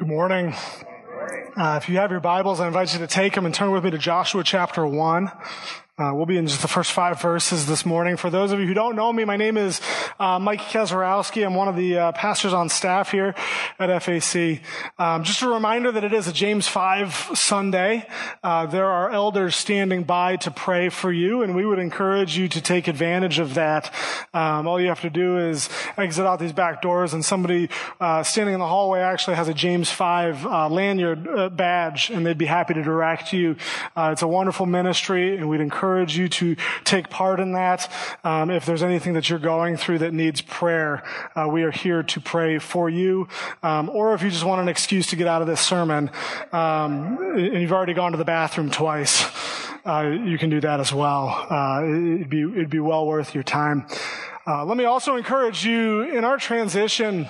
Good morning. Uh, if you have your Bibles, I invite you to take them and turn with me to Joshua chapter 1. Uh, we'll be in just the first five verses this morning. For those of you who don't know me, my name is uh, Mike Kezarowski. I'm one of the uh, pastors on staff here at FAC. Um, just a reminder that it is a James 5 Sunday. Uh, there are elders standing by to pray for you, and we would encourage you to take advantage of that. Um, all you have to do is exit out these back doors, and somebody uh, standing in the hallway actually has a James 5 uh, lanyard badge, and they'd be happy to direct you. it's a wonderful ministry, and we'd encourage encourage you to take part in that. Um, if there's anything that you're going through that needs prayer, uh, we are here to pray for you. Um, or if you just want an excuse to get out of this sermon, um, and you've already gone to the bathroom twice, uh, you can do that as well. Uh, it'd be it'd be well worth your time. Uh, let me also encourage you in our transition.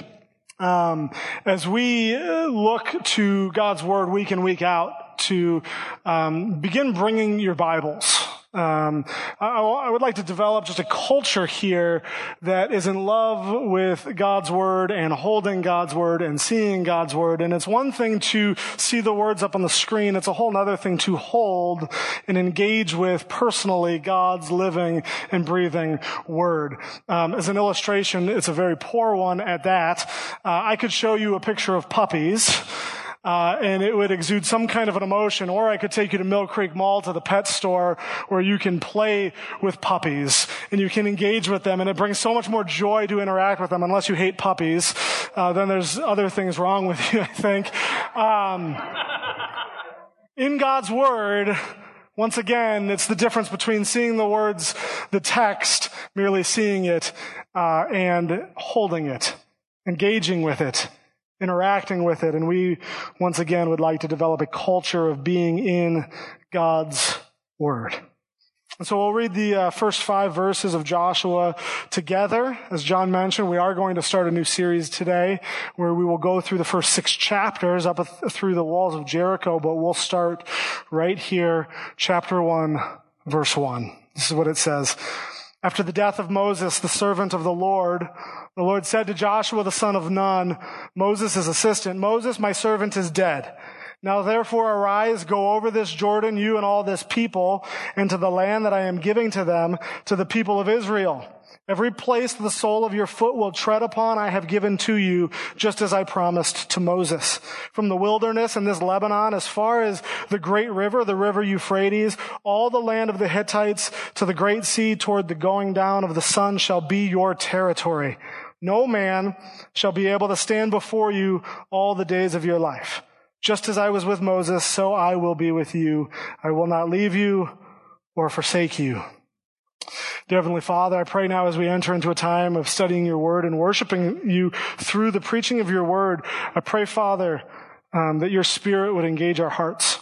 Um, as we uh, look to God's Word week in, week out, to um, begin bringing your Bibles. Um, I, I, would like to develop just a culture here that is in love with God's word and holding God's word and seeing God's word. And it's one thing to see the words up on the screen. It's a whole other thing to hold and engage with personally God's living and breathing word. Um, as an illustration, it's a very poor one at that. Uh, I could show you a picture of puppies uh, and it would exude some kind of an emotion. Or I could take you to Mill Creek Mall to the pet store where you can play with puppies and you can engage with them, and it brings so much more joy to interact with them. Unless you hate puppies, uh, then there's other things wrong with you. I think. Um, in God's Word, once again, it's the difference between seeing the words, the text, merely seeing it, uh, and holding it, engaging with it interacting with it. And we, once again, would like to develop a culture of being in God's Word. And so we'll read the uh, first five verses of Joshua together. As John mentioned, we are going to start a new series today where we will go through the first six chapters up through the walls of Jericho, but we'll start right here, chapter one, verse one. This is what it says. After the death of Moses, the servant of the Lord, the Lord said to Joshua, the son of Nun, Moses' assistant, Moses, my servant, is dead. Now therefore arise, go over this Jordan, you and all this people, into the land that I am giving to them, to the people of Israel. Every place the sole of your foot will tread upon, I have given to you, just as I promised to Moses. From the wilderness and this Lebanon, as far as the great river, the river Euphrates, all the land of the Hittites, to the great sea toward the going down of the sun shall be your territory. No man shall be able to stand before you all the days of your life. Just as I was with Moses, so I will be with you. I will not leave you or forsake you. Dear Heavenly Father, I pray now as we enter into a time of studying your word and worshiping you through the preaching of your word, I pray, Father, um, that your spirit would engage our hearts.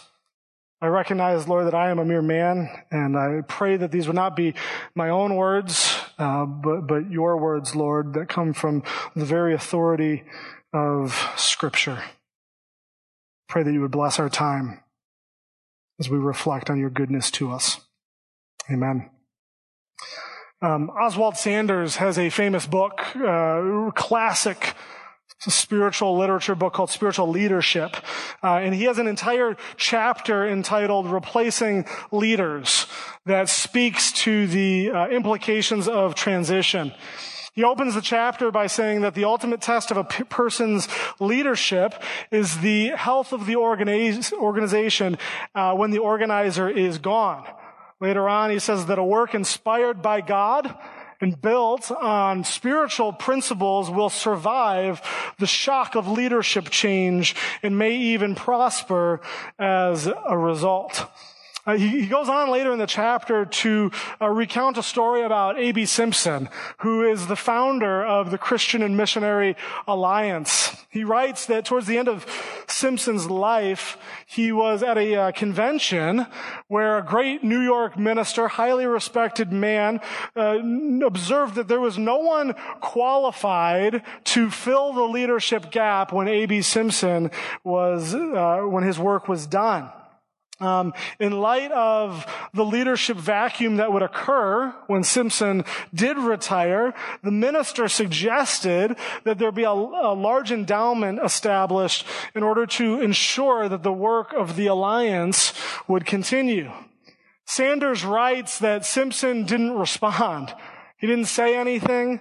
I recognize, Lord, that I am a mere man, and I pray that these would not be my own words, uh, but, but your words, Lord, that come from the very authority of Scripture. Pray that you would bless our time as we reflect on your goodness to us. Amen. Um, Oswald Sanders has a famous book, uh, classic spiritual literature book called Spiritual Leadership. Uh, and he has an entire chapter entitled Replacing Leaders that speaks to the uh, implications of transition. He opens the chapter by saying that the ultimate test of a p- person's leadership is the health of the organiz- organization uh, when the organizer is gone. Later on, he says that a work inspired by God and built on spiritual principles will survive the shock of leadership change and may even prosper as a result. Uh, he, he, goes on later in the chapter to uh, recount a story about A.B. Simpson, who is the founder of the Christian and Missionary Alliance. He writes that towards the end of Simpson's life, he was at a uh, convention where a great New York minister, highly respected man, uh, observed that there was no one qualified to fill the leadership gap when A.B. Simpson was, uh, when his work was done. Um, in light of the leadership vacuum that would occur when Simpson did retire, the minister suggested that there be a, a large endowment established in order to ensure that the work of the alliance would continue. Sanders writes that Simpson didn't respond. He didn't say anything.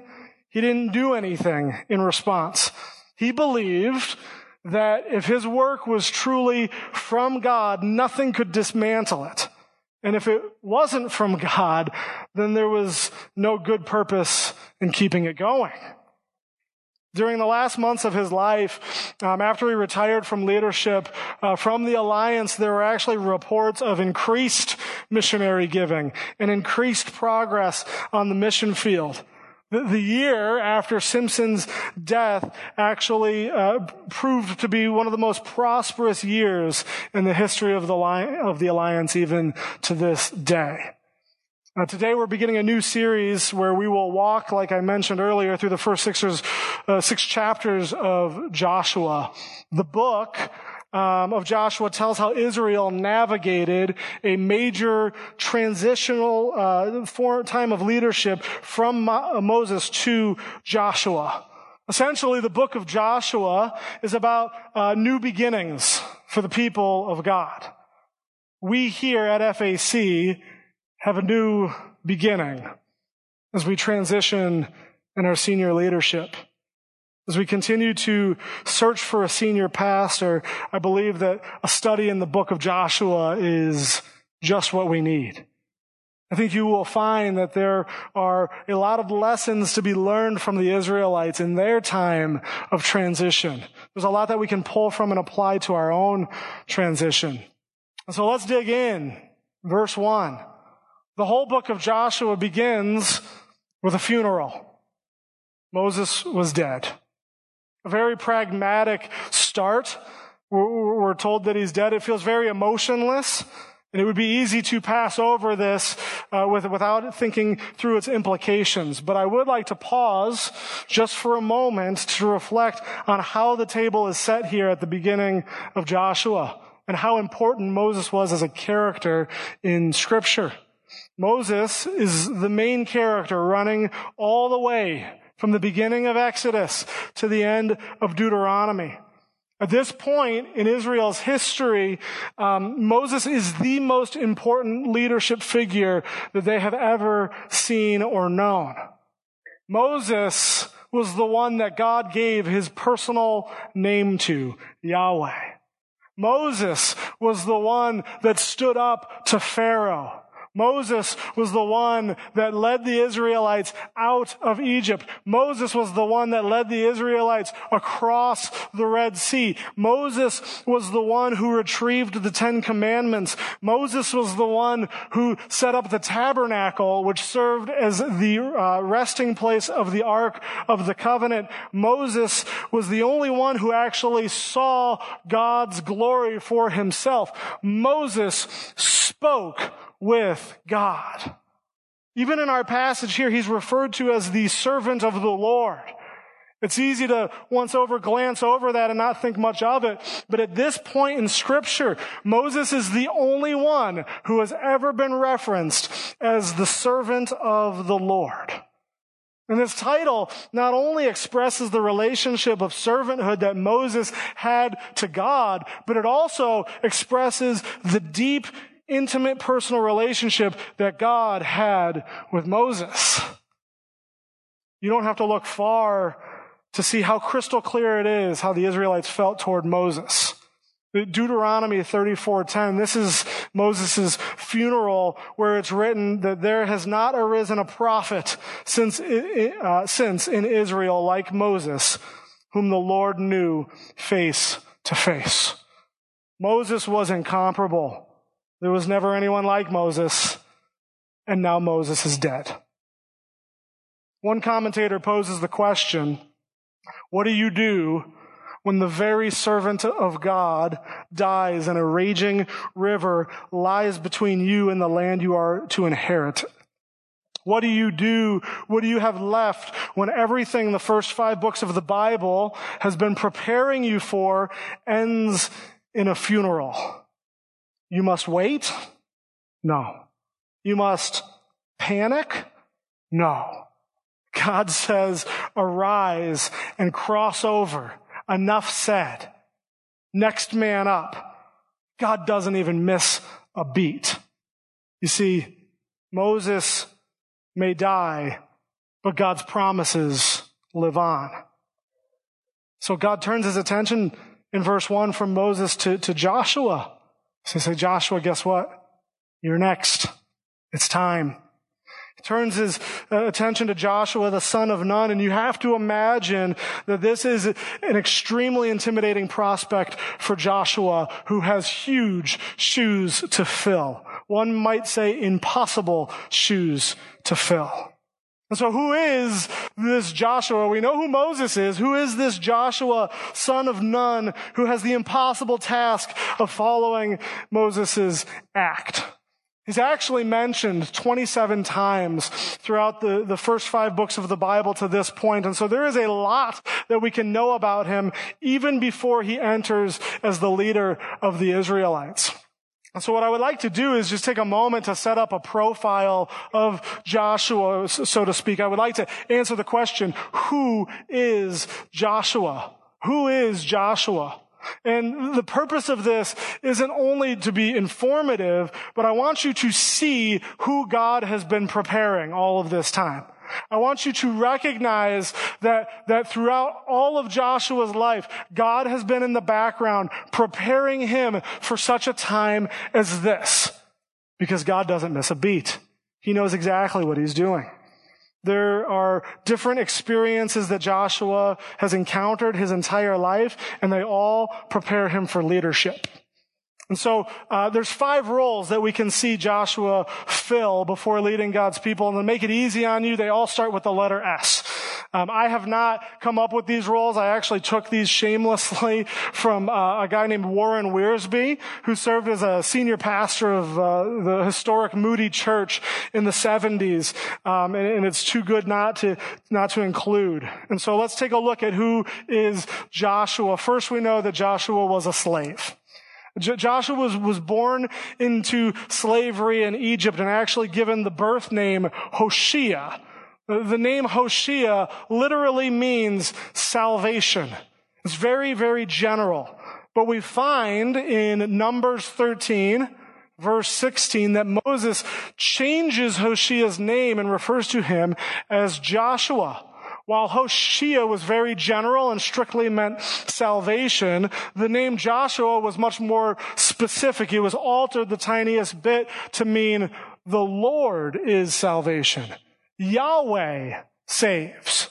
He didn't do anything in response. He believed that if his work was truly from God, nothing could dismantle it. And if it wasn't from God, then there was no good purpose in keeping it going. During the last months of his life, um, after he retired from leadership uh, from the alliance, there were actually reports of increased missionary giving and increased progress on the mission field. The, year after Simpson's death actually uh, proved to be one of the most prosperous years in the history of the, of the alliance, even to this day. Today we're beginning a new series where we will walk, like I mentioned earlier, through the first six, uh, six chapters of Joshua. The book um, of Joshua tells how Israel navigated a major transitional uh, time of leadership from Mo- uh, Moses to Joshua. Essentially, the book of Joshua is about uh, new beginnings for the people of God. We here at FAC have a new beginning as we transition in our senior leadership. As we continue to search for a senior pastor, I believe that a study in the book of Joshua is just what we need. I think you will find that there are a lot of lessons to be learned from the Israelites in their time of transition. There's a lot that we can pull from and apply to our own transition. so let's dig in. Verse one. The whole book of Joshua begins with a funeral. Moses was dead. A very pragmatic start. We're told that he's dead. It feels very emotionless. And it would be easy to pass over this uh, with, without thinking through its implications. But I would like to pause just for a moment to reflect on how the table is set here at the beginning of Joshua and how important Moses was as a character in Scripture. Moses is the main character running all the way from the beginning of Exodus to the end of Deuteronomy. At this point in Israel's history, um, Moses is the most important leadership figure that they have ever seen or known. Moses was the one that God gave his personal name to, Yahweh. Moses was the one that stood up to Pharaoh. Moses was the one that led the Israelites out of Egypt. Moses was the one that led the Israelites across the Red Sea. Moses was the one who retrieved the Ten Commandments. Moses was the one who set up the tabernacle, which served as the uh, resting place of the Ark of the Covenant. Moses was the only one who actually saw God's glory for himself. Moses spoke with God. Even in our passage here, he's referred to as the servant of the Lord. It's easy to once over glance over that and not think much of it. But at this point in scripture, Moses is the only one who has ever been referenced as the servant of the Lord. And this title not only expresses the relationship of servanthood that Moses had to God, but it also expresses the deep intimate personal relationship that God had with Moses. You don't have to look far to see how crystal clear it is how the Israelites felt toward Moses. Deuteronomy 34:10 this is Moses' funeral where it's written that there has not arisen a prophet since uh, since in Israel like Moses whom the Lord knew face to face. Moses was incomparable. There was never anyone like Moses, and now Moses is dead. One commentator poses the question, what do you do when the very servant of God dies and a raging river lies between you and the land you are to inherit? What do you do? What do you have left when everything the first five books of the Bible has been preparing you for ends in a funeral? You must wait? No. You must panic? No. God says, arise and cross over. Enough said. Next man up. God doesn't even miss a beat. You see, Moses may die, but God's promises live on. So God turns his attention in verse 1 from Moses to, to Joshua. So he says, Joshua, guess what? You're next. It's time. He turns his uh, attention to Joshua, the son of Nun, and you have to imagine that this is an extremely intimidating prospect for Joshua, who has huge shoes to fill. One might say impossible shoes to fill. And so who is this Joshua? We know who Moses is. Who is this Joshua, son of Nun, who has the impossible task of following Moses' act? He's actually mentioned 27 times throughout the, the first five books of the Bible to this point. And so there is a lot that we can know about him even before he enters as the leader of the Israelites. And so what I would like to do is just take a moment to set up a profile of Joshua, so to speak. I would like to answer the question, who is Joshua? Who is Joshua? And the purpose of this isn't only to be informative, but I want you to see who God has been preparing all of this time. I want you to recognize that, that throughout all of Joshua's life, God has been in the background preparing him for such a time as this. Because God doesn't miss a beat. He knows exactly what he's doing. There are different experiences that Joshua has encountered his entire life, and they all prepare him for leadership. And so uh, there's five roles that we can see Joshua fill before leading God's people. And to make it easy on you, they all start with the letter S. Um, I have not come up with these roles. I actually took these shamelessly from uh, a guy named Warren Wiersbe, who served as a senior pastor of uh, the historic Moody Church in the 70s. Um, and, and it's too good not to not to include. And so let's take a look at who is Joshua. First, we know that Joshua was a slave. Joshua was, was born into slavery in Egypt and actually given the birth name Hoshea. The name Hoshea literally means salvation. It's very, very general. But we find in Numbers 13, verse 16, that Moses changes Hoshea's name and refers to him as Joshua. While Hoshea was very general and strictly meant salvation, the name Joshua was much more specific. It was altered the tiniest bit to mean the Lord is salvation. Yahweh saves.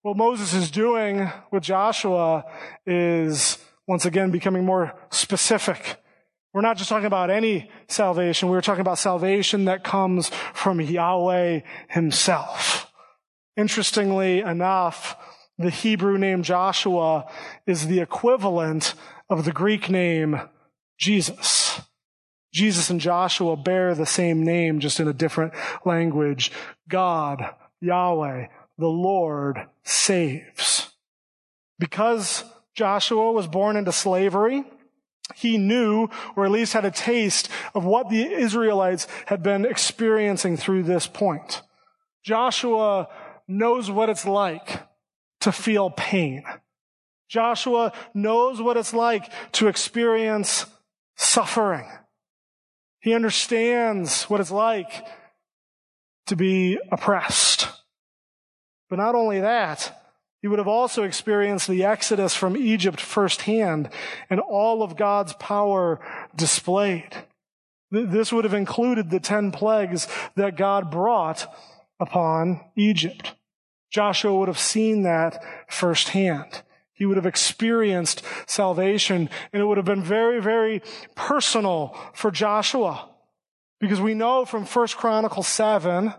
What Moses is doing with Joshua is once again becoming more specific. We're not just talking about any salvation. We're talking about salvation that comes from Yahweh himself. Interestingly enough, the Hebrew name Joshua is the equivalent of the Greek name Jesus. Jesus and Joshua bear the same name, just in a different language. God, Yahweh, the Lord saves. Because Joshua was born into slavery, he knew, or at least had a taste of what the Israelites had been experiencing through this point. Joshua knows what it's like to feel pain. Joshua knows what it's like to experience suffering. He understands what it's like to be oppressed. But not only that, he would have also experienced the exodus from Egypt firsthand and all of God's power displayed. This would have included the ten plagues that God brought upon Egypt. Joshua would have seen that firsthand. He would have experienced salvation and it would have been very, very personal for Joshua. Because we know from 1 Chronicles 7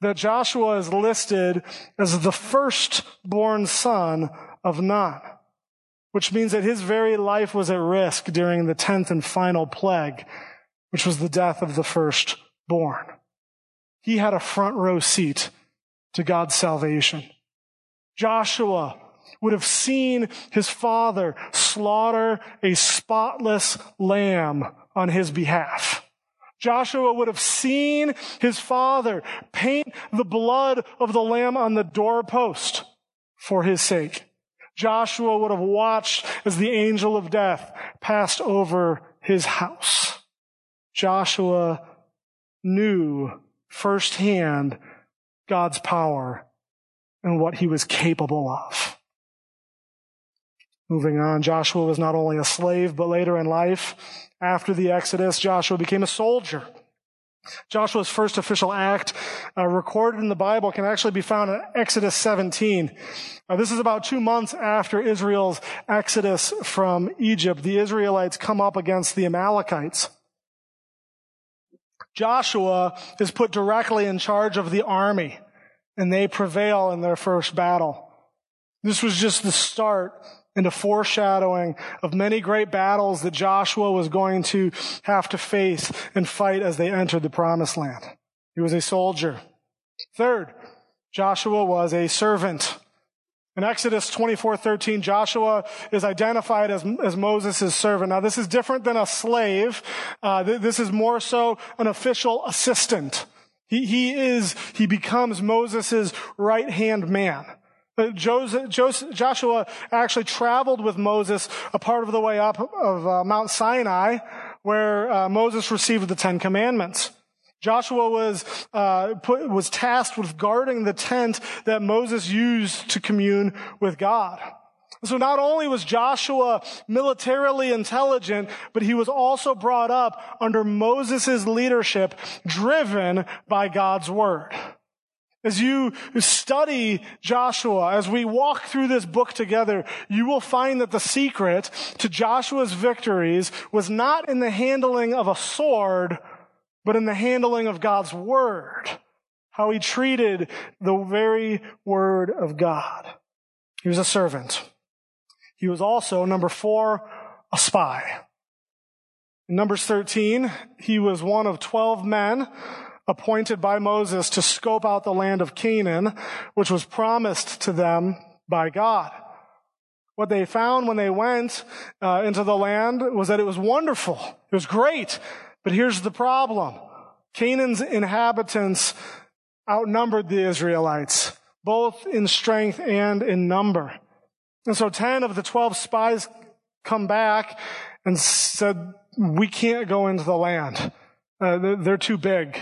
that Joshua is listed as the firstborn son of Nun, which means that his very life was at risk during the 10th and final plague, which was the death of the firstborn. He had a front row seat to God's salvation. Joshua would have seen his father slaughter a spotless lamb on his behalf. Joshua would have seen his father paint the blood of the lamb on the doorpost for his sake. Joshua would have watched as the angel of death passed over his house. Joshua knew firsthand God's power and what he was capable of. Moving on, Joshua was not only a slave, but later in life, after the Exodus, Joshua became a soldier. Joshua's first official act uh, recorded in the Bible can actually be found in Exodus 17. Uh, this is about two months after Israel's exodus from Egypt. The Israelites come up against the Amalekites. Joshua is put directly in charge of the army, and they prevail in their first battle. This was just the start and a foreshadowing of many great battles that Joshua was going to have to face and fight as they entered the promised land. He was a soldier. Third, Joshua was a servant. In Exodus 24:13, Joshua is identified as, as Moses' servant. Now, this is different than a slave. Uh, th- this is more so an official assistant. He, he is, he becomes Moses' right-hand man. Joseph, Joseph, Joshua actually traveled with Moses a part of the way up of uh, Mount Sinai, where uh, Moses received the Ten Commandments. Joshua was uh, put, was tasked with guarding the tent that Moses used to commune with God. So not only was Joshua militarily intelligent, but he was also brought up under Moses' leadership, driven by God's word. As you study Joshua, as we walk through this book together, you will find that the secret to Joshua's victories was not in the handling of a sword, but in the handling of God's word. How he treated the very word of God. He was a servant. He was also, number four, a spy. In Numbers 13, he was one of 12 men appointed by Moses to scope out the land of Canaan, which was promised to them by God. What they found when they went uh, into the land was that it was wonderful. It was great. But here's the problem. Canaan's inhabitants outnumbered the Israelites, both in strength and in number. And so 10 of the 12 spies come back and said, we can't go into the land. Uh, they're too big.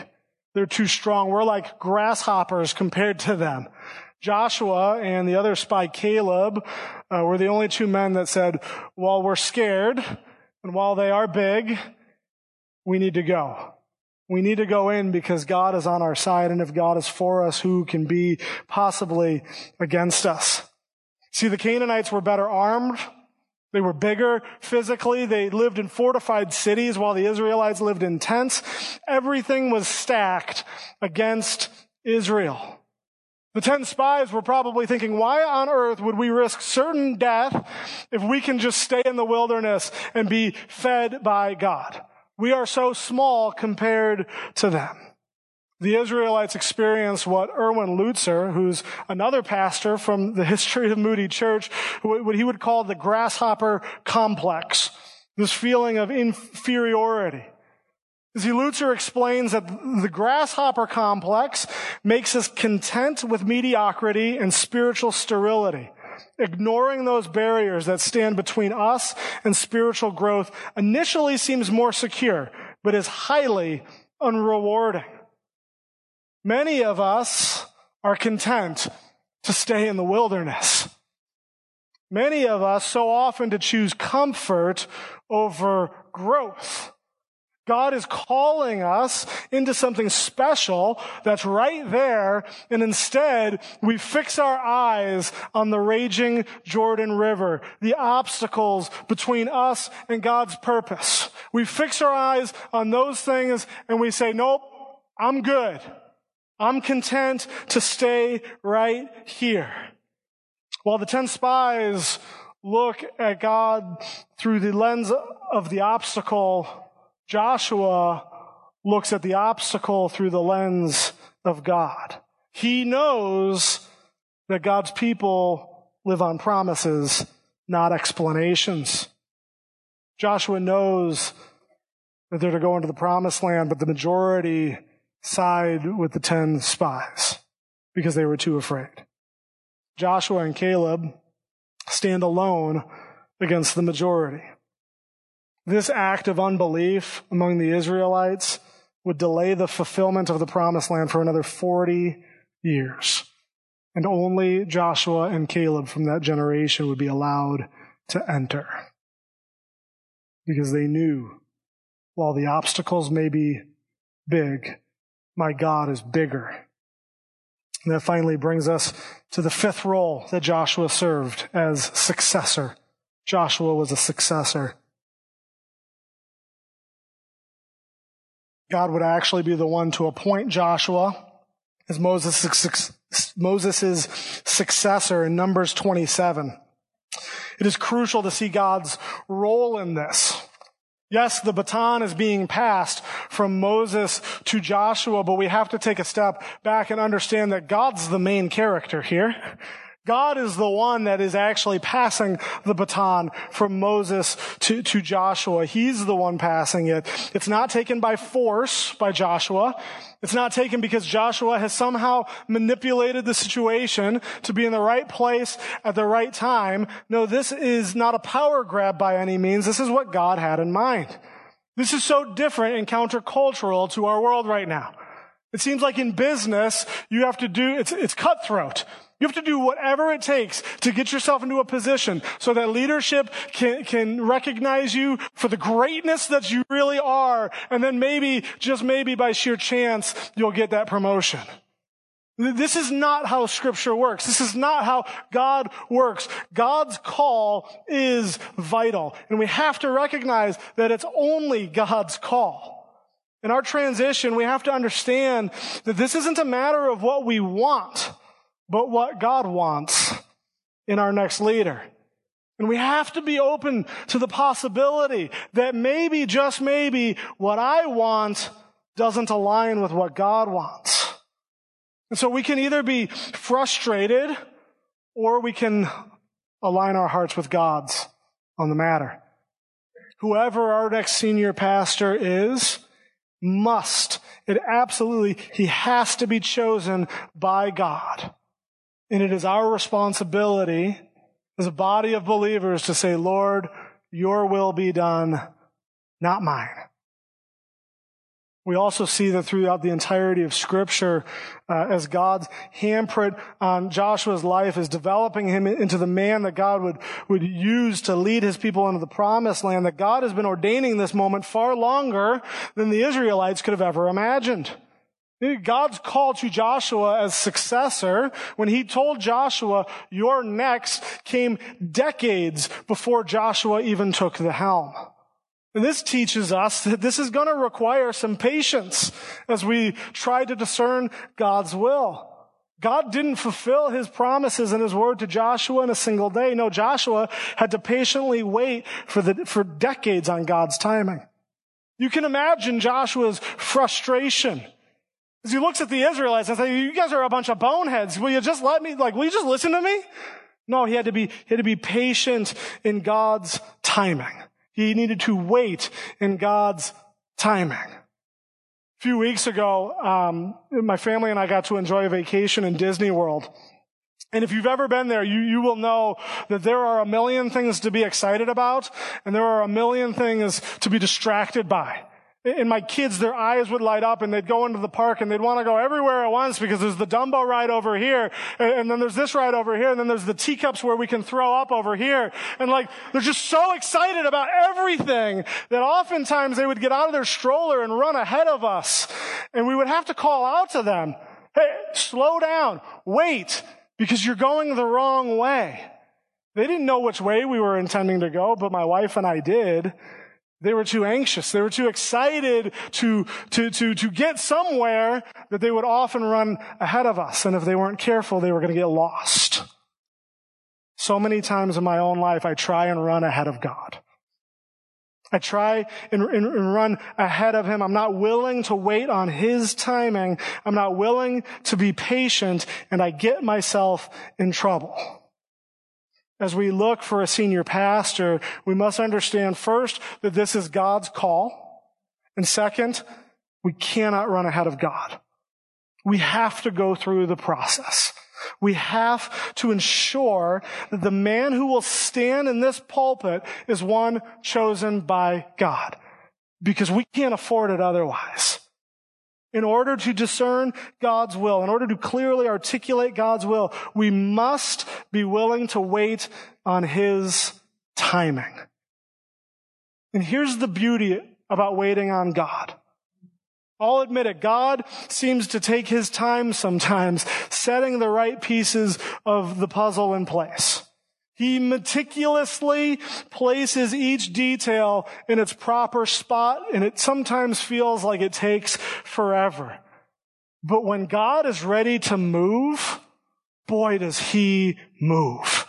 They're too strong. We're like grasshoppers compared to them. Joshua and the other spy, Caleb, uh, were the only two men that said, while we're scared and while they are big, we need to go. We need to go in because God is on our side. And if God is for us, who can be possibly against us? See, the Canaanites were better armed. They were bigger physically. They lived in fortified cities while the Israelites lived in tents. Everything was stacked against Israel. The ten spies were probably thinking, why on earth would we risk certain death if we can just stay in the wilderness and be fed by God? We are so small compared to them. The Israelites experienced what Erwin Lutzer, who's another pastor from the history of Moody Church, what he would call the grasshopper complex. This feeling of inferiority. See, Lutzer explains that the grasshopper complex makes us content with mediocrity and spiritual sterility. Ignoring those barriers that stand between us and spiritual growth initially seems more secure, but is highly unrewarding. Many of us are content to stay in the wilderness. Many of us so often to choose comfort over growth. God is calling us into something special that's right there, and instead we fix our eyes on the raging Jordan River, the obstacles between us and God's purpose. We fix our eyes on those things and we say, nope, I'm good. I'm content to stay right here. While the ten spies look at God through the lens of the obstacle, Joshua looks at the obstacle through the lens of God. He knows that God's people live on promises, not explanations. Joshua knows that they're to go into the promised land, but the majority side with the ten spies because they were too afraid. Joshua and Caleb stand alone against the majority. This act of unbelief among the Israelites would delay the fulfillment of the promised land for another 40 years. And only Joshua and Caleb from that generation would be allowed to enter. Because they knew while the obstacles may be big, my God is bigger. And that finally brings us to the fifth role that Joshua served as successor. Joshua was a successor. God would actually be the one to appoint Joshua as Moses' Moses' successor in Numbers 27. It is crucial to see God's role in this. Yes, the baton is being passed from Moses to Joshua, but we have to take a step back and understand that God's the main character here. God is the one that is actually passing the baton from Moses to, to Joshua. He's the one passing it. It's not taken by force by Joshua. It's not taken because Joshua has somehow manipulated the situation to be in the right place at the right time. No, this is not a power grab by any means. This is what God had in mind. This is so different and countercultural to our world right now. It seems like in business, you have to do, it's, it's cutthroat. You have to do whatever it takes to get yourself into a position so that leadership can, can recognize you for the greatness that you really are. And then maybe, just maybe by sheer chance, you'll get that promotion. This is not how scripture works. This is not how God works. God's call is vital. And we have to recognize that it's only God's call. In our transition, we have to understand that this isn't a matter of what we want but what God wants in our next leader. And we have to be open to the possibility that maybe, just maybe, what I want doesn't align with what God wants. And so we can either be frustrated or we can align our hearts with God's on the matter. Whoever our next senior pastor is, must, it absolutely, he has to be chosen by God. And it is our responsibility as a body of believers to say, Lord, your will be done, not mine. We also see that throughout the entirety of Scripture, uh, as God's handprint on Joshua's life is developing him into the man that God would, would use to lead his people into the promised land, that God has been ordaining this moment far longer than the Israelites could have ever imagined. God's call to Joshua as successor, when he told Joshua, you're next, came decades before Joshua even took the helm. And this teaches us that this is going to require some patience as we try to discern God's will. God didn't fulfill his promises and his word to Joshua in a single day. No, Joshua had to patiently wait for the, for decades on God's timing. You can imagine Joshua's frustration as he looks at the Israelites and says, you guys are a bunch of boneheads. Will you just let me, like, will you just listen to me? No, he had to be, he had to be patient in God's timing. He needed to wait in God's timing. A few weeks ago, um, my family and I got to enjoy a vacation in Disney World. And if you've ever been there, you, you will know that there are a million things to be excited about, and there are a million things to be distracted by. And my kids, their eyes would light up and they'd go into the park and they'd want to go everywhere at once because there's the Dumbo ride over here and, then there's this ride over here and then there's the teacups where we can throw up over here. And like, they're just so excited about everything that oftentimes they would get out of their stroller and run ahead of us. And we would have to call out to them, hey, slow down, wait, because you're going the wrong way. They didn't know which way we were intending to go, but my wife and I did. They were too anxious. They were too excited to, to, to, to get somewhere that they would often run ahead of us. And if they weren't careful, they were going to get lost. So many times in my own life, I try and run ahead of God. I try and, and, and, run ahead of him. I'm not willing to wait on his timing. I'm not willing to be patient and I get myself in trouble. As we look for a senior pastor, we must understand first that this is God's call. And second, we cannot run ahead of God. We have to go through the process. We have to ensure that the man who will stand in this pulpit is one chosen by God. Because we can't afford it otherwise. In order to discern God's will, in order to clearly articulate God's will, we must be willing to wait on His timing. And here's the beauty about waiting on God. I'll admit it. God seems to take his time sometimes setting the right pieces of the puzzle in place. He meticulously places each detail in its proper spot, and it sometimes feels like it takes forever. But when God is ready to move, boy, does he move.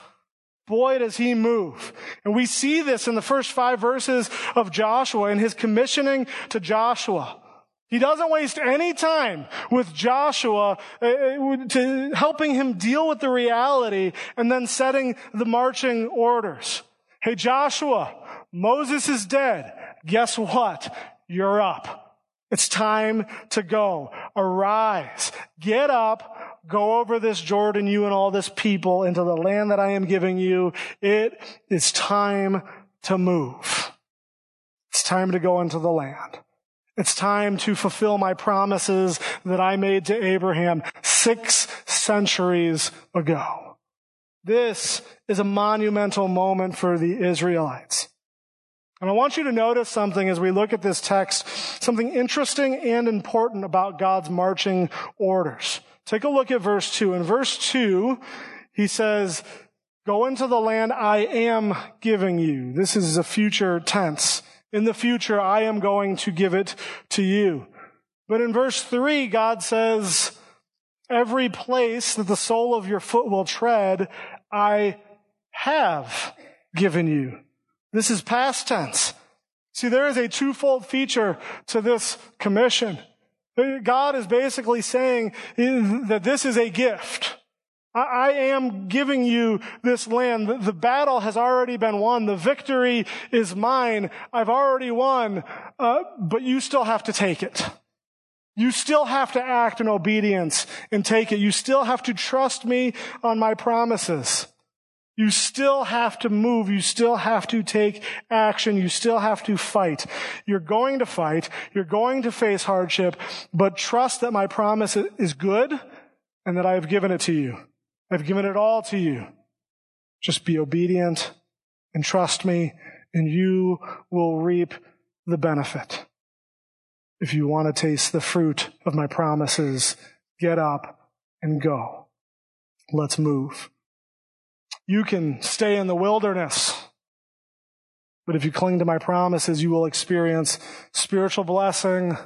Boy, does he move. And we see this in the first five verses of Joshua in his commissioning to Joshua. He doesn't waste any time with Joshua uh, uh, to helping him deal with the reality and then setting the marching orders. Hey, Joshua, Moses is dead. Guess what? You're up. It's time to go. Arise. Get up. Go over this Jordan, you and all this people into the land that I am giving you. It is time to move. It's time to go into the land. It's time to fulfill my promises that I made to Abraham six centuries ago. This is a monumental moment for the Israelites. And I want you to notice something as we look at this text, something interesting and important about God's marching orders. Take a look at verse 2. In verse 2, he says, Go into the land I am giving you. This is a future tense. In the future, I am going to give it to you. But in verse three, God says, every place that the sole of your foot will tread, I have given you. This is past tense. See, there is a twofold feature to this commission. God is basically saying that this is a gift. I am giving you this land. The battle has already been won. The victory is mine. I've already won, uh, but you still have to take it. You still have to act in obedience and take it. You still have to trust me on my promises. You still have to move. You still have to take action. You still have to fight. You're going to fight. You're going to face hardship, but trust that my promise is good and that I have given it to you. I've given it all to you. Just be obedient and trust me, and you will reap the benefit. If you want to taste the fruit of my promises, get up and go. Let's move. You can stay in the wilderness, but if you cling to my promises, you will experience spiritual blessing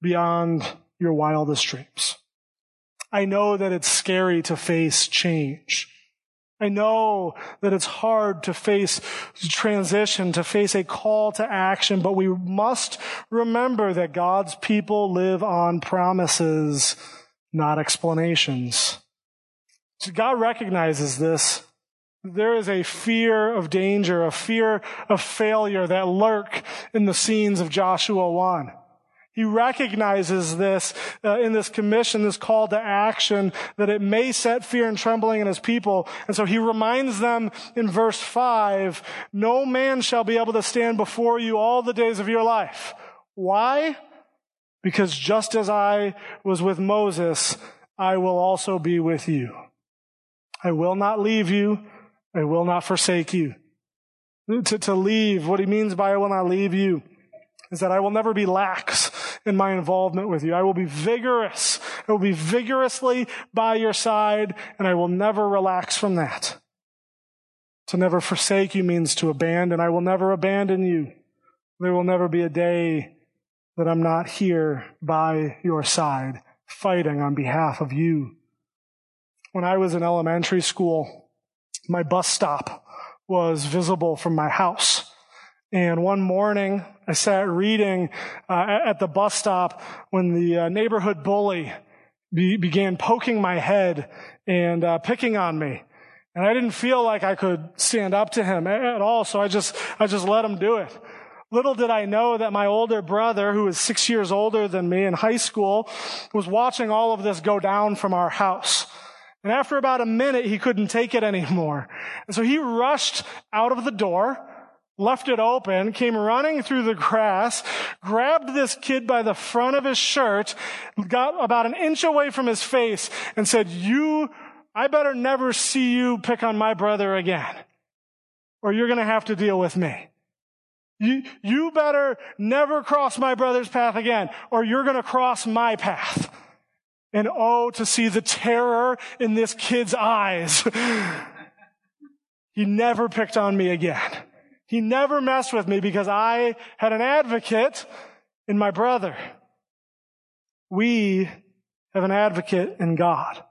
beyond your wildest dreams. I know that it's scary to face change. I know that it's hard to face transition, to face a call to action, but we must remember that God's people live on promises, not explanations. So God recognizes this. There is a fear of danger, a fear of failure that lurk in the scenes of Joshua 1. He recognizes this uh, in this commission, this call to action, that it may set fear and trembling in his people. And so he reminds them in verse 5, no man shall be able to stand before you all the days of your life. Why? Because just as I was with Moses, I will also be with you. I will not leave you. I will not forsake you. To, to leave, what he means by I will not leave you is that I will never be lax in my involvement with you. I will be vigorous. I will be vigorously by your side, and I will never relax from that. To never forsake you means to abandon. I will never abandon you. There will never be a day that I'm not here by your side, fighting on behalf of you. When I was in elementary school, my bus stop was visible from my house. And one morning, I sat reading uh, at the bus stop when the uh, neighborhood bully be- began poking my head and uh, picking on me. And I didn't feel like I could stand up to him at all, so I just, I just let him do it. Little did I know that my older brother, who was six years older than me in high school, was watching all of this go down from our house. And after about a minute, he couldn't take it anymore. And so he rushed out of the door, left it open, came running through the grass, grabbed this kid by the front of his shirt, got about an inch away from his face, and said, you, I better never see you pick on my brother again, or you're going to have to deal with me. You, you better never cross my brother's path again, or you're going to cross my path. And oh, to see the terror in this kid's eyes. he never picked on me again. He never messed with me because I had an advocate in my brother. We have an advocate in God.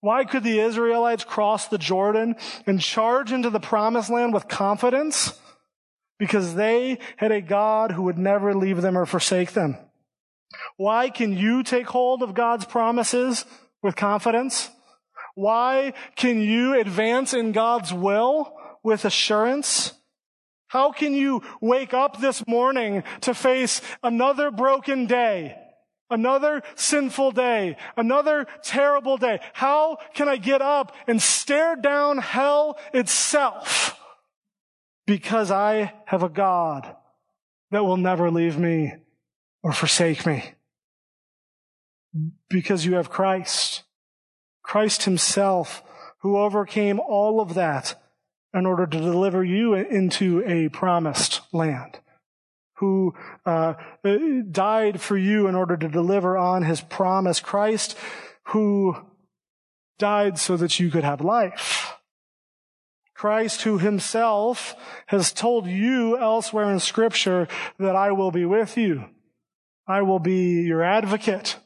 Why could the Israelites cross the Jordan and charge into the promised land with confidence? because they had a God who would never leave them or forsake them. Why can you take hold of God's promises with confidence? Why can you advance in God's will with assurance? How can you wake up this morning to face another broken day, another sinful day, another terrible day? How can I get up and stare down hell itself? because I have a God that will never leave me or forsake me. Because you have Christ, Christ himself, who overcame all of that in order to deliver you into a promised land, who uh, died for you in order to deliver on his promise, Christ, who died so that you could have life. Christ who himself has told you elsewhere in scripture that I will be with you. I will be your advocate.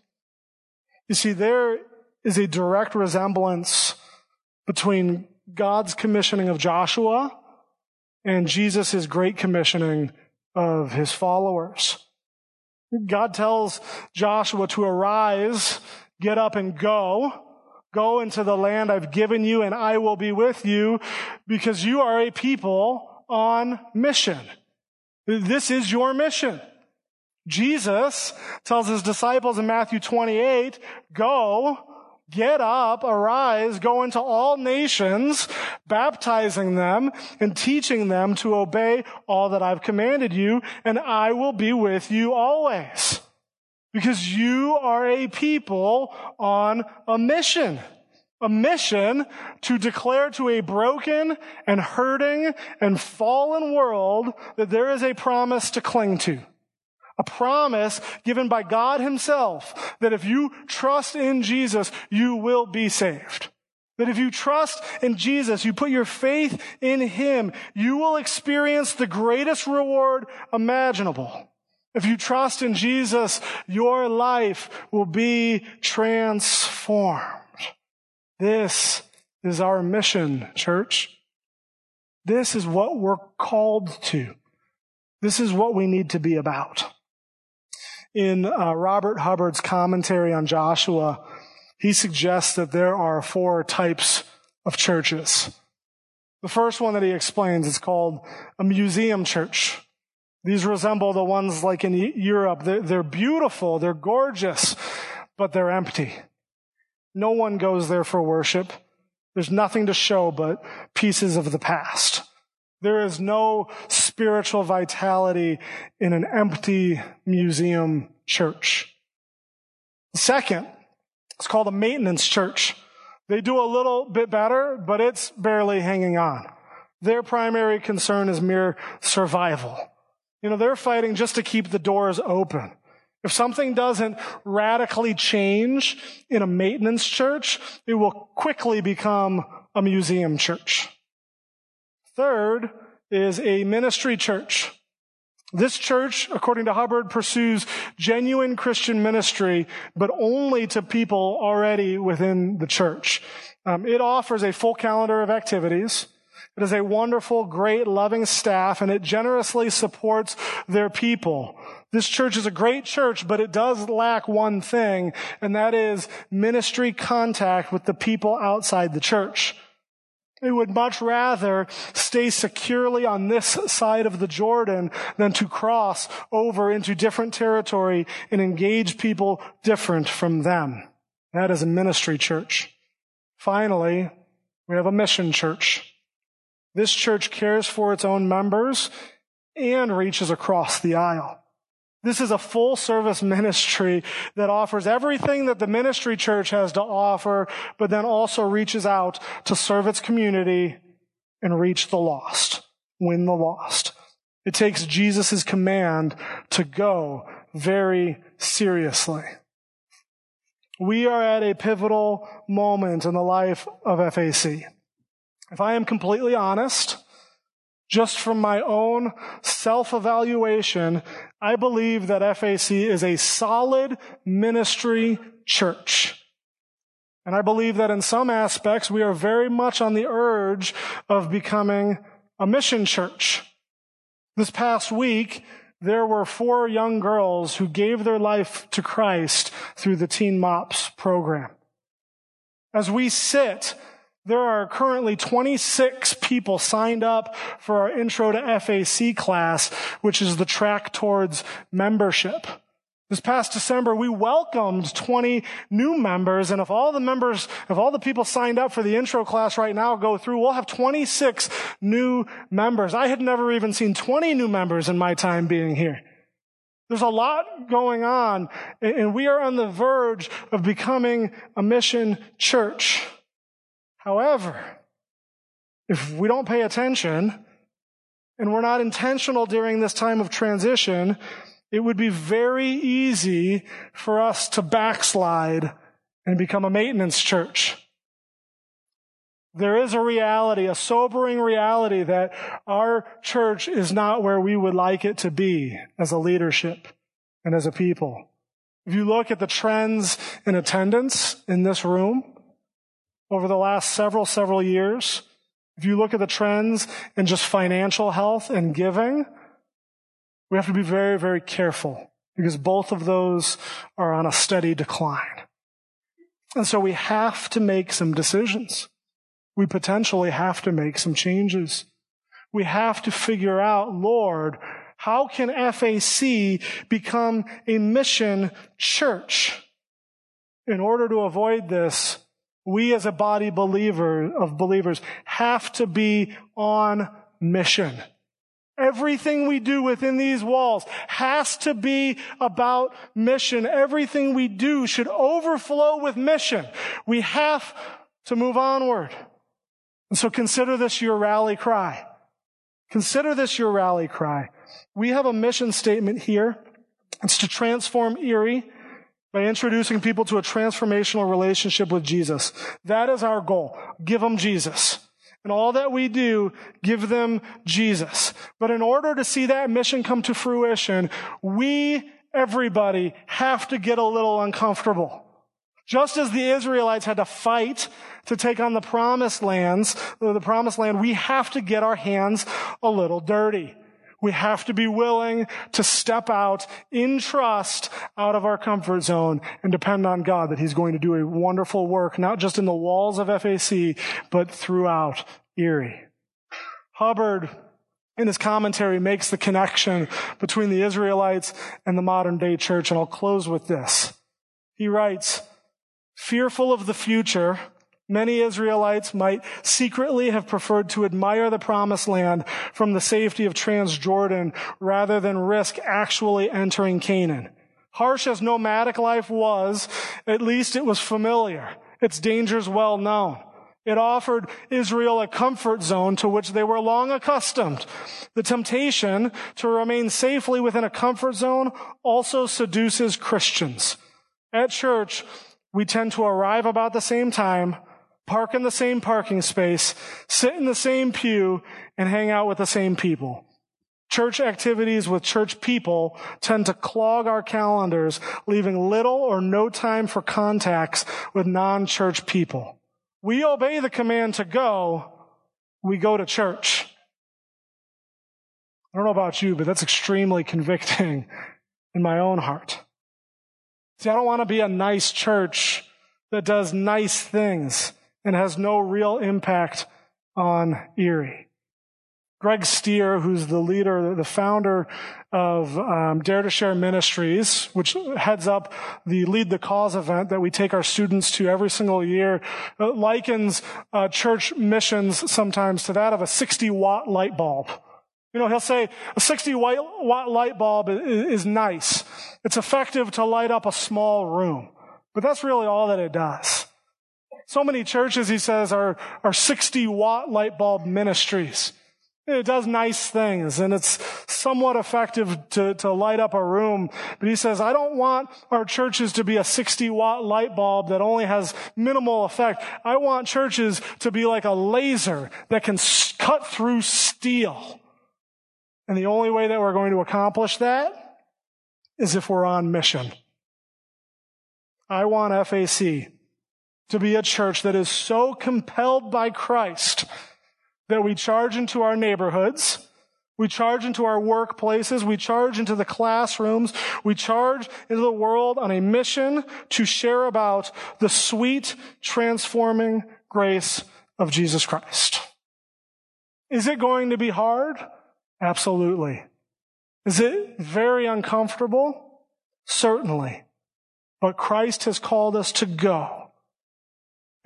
You see, there is a direct resemblance between God's commissioning of Joshua and Jesus' great commissioning of his followers. God tells Joshua to arise, get up and go. Go into the land I've given you and I will be with you because you are a people on mission. This is your mission. Jesus tells his disciples in Matthew 28, go, get up, arise, go into all nations, baptizing them and teaching them to obey all that I've commanded you, and I will be with you always. Because you are a people on a mission. A mission to declare to a broken and hurting and fallen world that there is a promise to cling to. A promise given by God himself that if you trust in Jesus, you will be saved. That if you trust in Jesus, you put your faith in Him, you will experience the greatest reward imaginable. If you trust in Jesus, your life will be transformed. This is our mission, church. This is what we're called to. This is what we need to be about. In uh, Robert Hubbard's commentary on Joshua, he suggests that there are four types of churches. The first one that he explains is called a museum church. These resemble the ones like in Europe. They're, they're beautiful, they're gorgeous, but they're empty. No one goes there for worship. There's nothing to show but pieces of the past. There is no spiritual vitality in an empty museum church. Second, it's called a maintenance church. They do a little bit better, but it's barely hanging on. Their primary concern is mere survival. You know, they're fighting just to keep the doors open. If something doesn't radically change in a maintenance church, it will quickly become a museum church. Third is a ministry church. This church, according to Hubbard, pursues genuine Christian ministry, but only to people already within the church. Um, it offers a full calendar of activities. It is a wonderful, great, loving staff, and it generously supports their people. This church is a great church, but it does lack one thing, and that is ministry contact with the people outside the church. They would much rather stay securely on this side of the Jordan than to cross over into different territory and engage people different from them. That is a ministry church. Finally, we have a mission church. This church cares for its own members and reaches across the aisle. This is a full service ministry that offers everything that the ministry church has to offer, but then also reaches out to serve its community and reach the lost, win the lost. It takes Jesus' command to go very seriously. We are at a pivotal moment in the life of FAC. If I am completely honest, just from my own self-evaluation, I believe that FAC is a solid ministry church. And I believe that in some aspects we are very much on the urge of becoming a mission church. This past week, there were four young girls who gave their life to Christ through the Teen Mops program. As we sit there are currently 26 people signed up for our Intro to FAC class, which is the track towards membership. This past December, we welcomed 20 new members, and if all the members, if all the people signed up for the intro class right now go through, we'll have 26 new members. I had never even seen 20 new members in my time being here. There's a lot going on, and we are on the verge of becoming a mission church. However, if we don't pay attention and we're not intentional during this time of transition, it would be very easy for us to backslide and become a maintenance church. There is a reality, a sobering reality that our church is not where we would like it to be as a leadership and as a people. If you look at the trends in attendance in this room, over the last several, several years, if you look at the trends in just financial health and giving, we have to be very, very careful because both of those are on a steady decline. And so we have to make some decisions. We potentially have to make some changes. We have to figure out, Lord, how can FAC become a mission church? In order to avoid this, we as a body believer of believers have to be on mission. Everything we do within these walls has to be about mission. Everything we do should overflow with mission. We have to move onward. And so consider this your rally cry. Consider this your rally cry. We have a mission statement here. It's to transform Erie by introducing people to a transformational relationship with Jesus. That is our goal. Give them Jesus. And all that we do, give them Jesus. But in order to see that mission come to fruition, we, everybody, have to get a little uncomfortable. Just as the Israelites had to fight to take on the promised lands, the promised land, we have to get our hands a little dirty. We have to be willing to step out in trust out of our comfort zone and depend on God that He's going to do a wonderful work, not just in the walls of FAC, but throughout Erie. Hubbard, in his commentary, makes the connection between the Israelites and the modern day church, and I'll close with this. He writes, fearful of the future, Many Israelites might secretly have preferred to admire the promised land from the safety of Transjordan rather than risk actually entering Canaan. Harsh as nomadic life was, at least it was familiar. Its dangers well known. It offered Israel a comfort zone to which they were long accustomed. The temptation to remain safely within a comfort zone also seduces Christians. At church, we tend to arrive about the same time, park in the same parking space, sit in the same pew, and hang out with the same people. Church activities with church people tend to clog our calendars, leaving little or no time for contacts with non-church people. We obey the command to go, we go to church. I don't know about you, but that's extremely convicting in my own heart. See, I don't want to be a nice church that does nice things and has no real impact on Erie. Greg Stier, who's the leader, the founder of um, Dare to Share Ministries, which heads up the Lead the Cause event that we take our students to every single year, uh, likens uh, church missions sometimes to that of a 60 watt light bulb. You know, he'll say a 60 watt light bulb is nice. It's effective to light up a small room, but that's really all that it does. So many churches, he says, are, are 60 watt light bulb ministries. It does nice things and it's somewhat effective to, to light up a room. But he says, I don't want our churches to be a 60 watt light bulb that only has minimal effect. I want churches to be like a laser that can cut through steel. And the only way that we're going to accomplish that is if we're on mission. I want FAC to be a church that is so compelled by Christ that we charge into our neighborhoods, we charge into our workplaces, we charge into the classrooms, we charge into the world on a mission to share about the sweet, transforming grace of Jesus Christ. Is it going to be hard? Absolutely. Is it very uncomfortable? Certainly. But Christ has called us to go,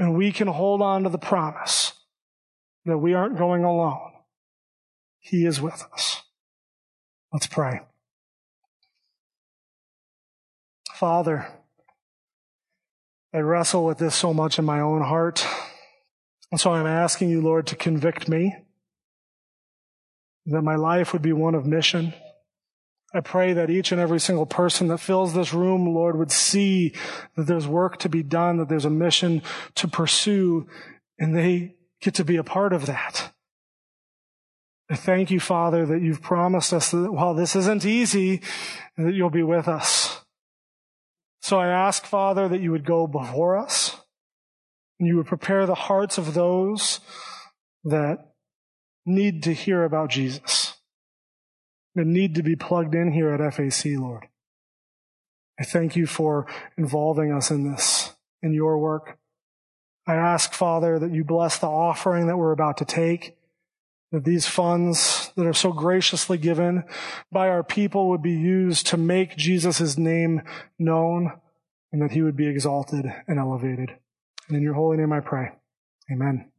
and we can hold on to the promise that we aren't going alone. He is with us. Let's pray. Father, I wrestle with this so much in my own heart. And so I'm asking you, Lord, to convict me, that my life would be one of mission. I pray that each and every single person that fills this room, Lord, would see that there's work to be done, that there's a mission to pursue, and they get to be a part of that. I thank you, Father, that you've promised us that while this isn't easy, that you'll be with us. So I ask, Father, that you would go before us and you would prepare the hearts of those that need to hear about Jesus, that need to be plugged in here at FAC, Lord. I thank you for involving us in this, in your work. I ask, Father, that you bless the offering that we're about to take, that these funds that are so graciously given by our people would be used to make Jesus' name known and that he would be exalted and elevated. And in your holy name I pray. Amen.